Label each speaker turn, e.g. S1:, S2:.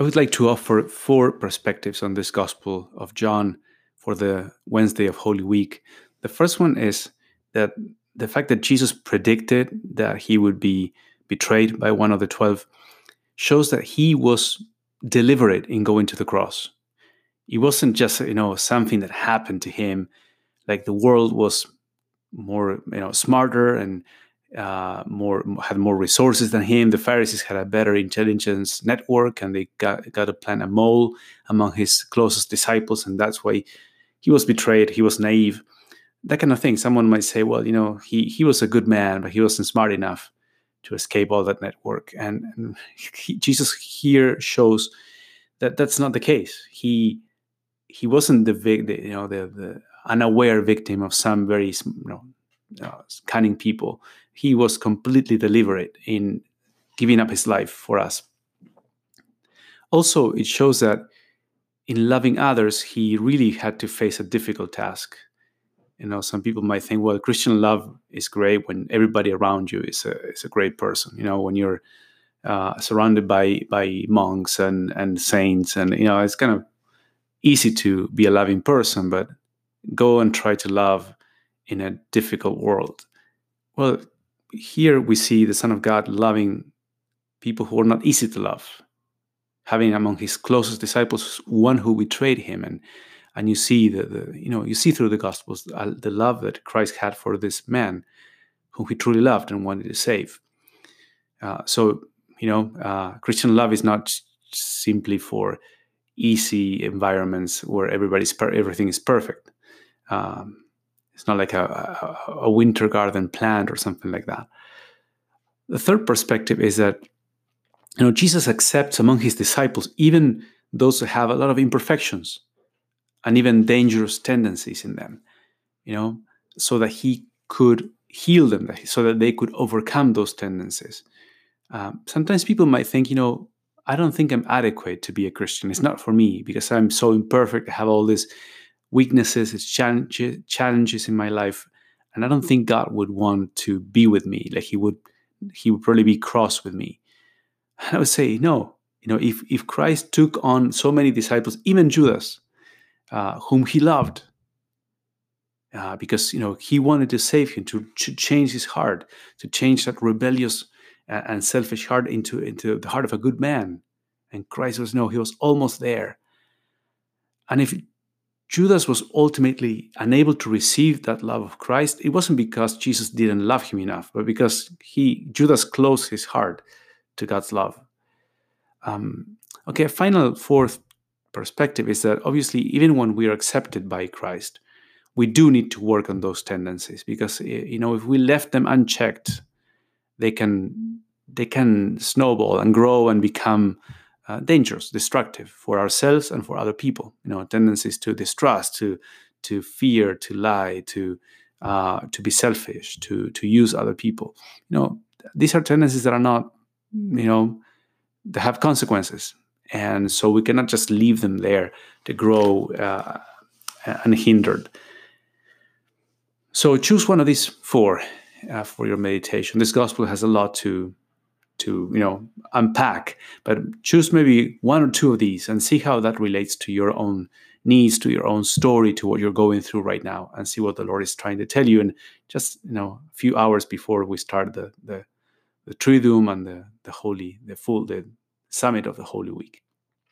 S1: I would like to offer four perspectives on this Gospel of John for the Wednesday of Holy Week. The first one is that the fact that Jesus predicted that he would be betrayed by one of the 12 shows that he was deliberate in going to the cross. It wasn't just, you know, something that happened to him like the world was more, you know, smarter and uh, more had more resources than him. The Pharisees had a better intelligence network, and they got got to plan a mole among his closest disciples, and that's why he was betrayed. He was naive, that kind of thing. Someone might say, well, you know, he he was a good man, but he wasn't smart enough to escape all that network. And, and he, Jesus here shows that that's not the case. He he wasn't the, the you know the the unaware victim of some very you know uh, cunning people he was completely deliberate in giving up his life for us. Also, it shows that in loving others, he really had to face a difficult task. You know, some people might think, well, Christian love is great when everybody around you is a, is a great person. You know, when you're uh, surrounded by by monks and and saints, and you know, it's kind of easy to be a loving person, but go and try to love in a difficult world. Well, here we see the Son of God loving people who are not easy to love, having among his closest disciples one who betrayed him, and and you see the, the you know you see through the Gospels uh, the love that Christ had for this man, whom he truly loved and wanted to save. Uh, so you know, uh, Christian love is not simply for easy environments where everybody's per- everything is perfect. Um, it's not like a, a, winter garden plant or something like that. The third perspective is that you know Jesus accepts among his disciples even those who have a lot of imperfections and even dangerous tendencies in them, you know, so that he could heal them, so that they could overcome those tendencies. Um, sometimes people might think, you know, I don't think I'm adequate to be a Christian. It's not for me because I'm so imperfect. I have all these weaknesses, its challenges, challenges in my life, and I don't think God would want to be with me. Like He would, He would probably be cross with me. And I would say, no. You know, if if Christ took on so many disciples, even Judas, uh, whom He loved, uh, because you know He wanted to save him, to, to change his heart, to change that rebellious uh, and selfish heart into into the heart of a good man. And Christ was no, He was almost there. And if Judas was ultimately unable to receive that love of Christ, it wasn't because Jesus didn't love him enough, but because he Judas closed his heart to God's love. Um, okay, a final fourth perspective is that obviously, even when we are accepted by Christ, we do need to work on those tendencies because you know if we left them unchecked, they can they can snowball and grow and become uh, dangerous, destructive for ourselves and for other people. You know, tendencies to distrust, to to fear, to lie, to uh, to be selfish, to to use other people. You know, these are tendencies that are not, you know, that have consequences, and so we cannot just leave them there to grow uh, unhindered. So choose one of these four uh, for your meditation. This gospel has a lot to to you know unpack but choose maybe one or two of these and see how that relates to your own needs to your own story to what you're going through right now and see what the lord is trying to tell you. And just you know a few hours before we start the the the triduum and the the holy the full the summit of the holy week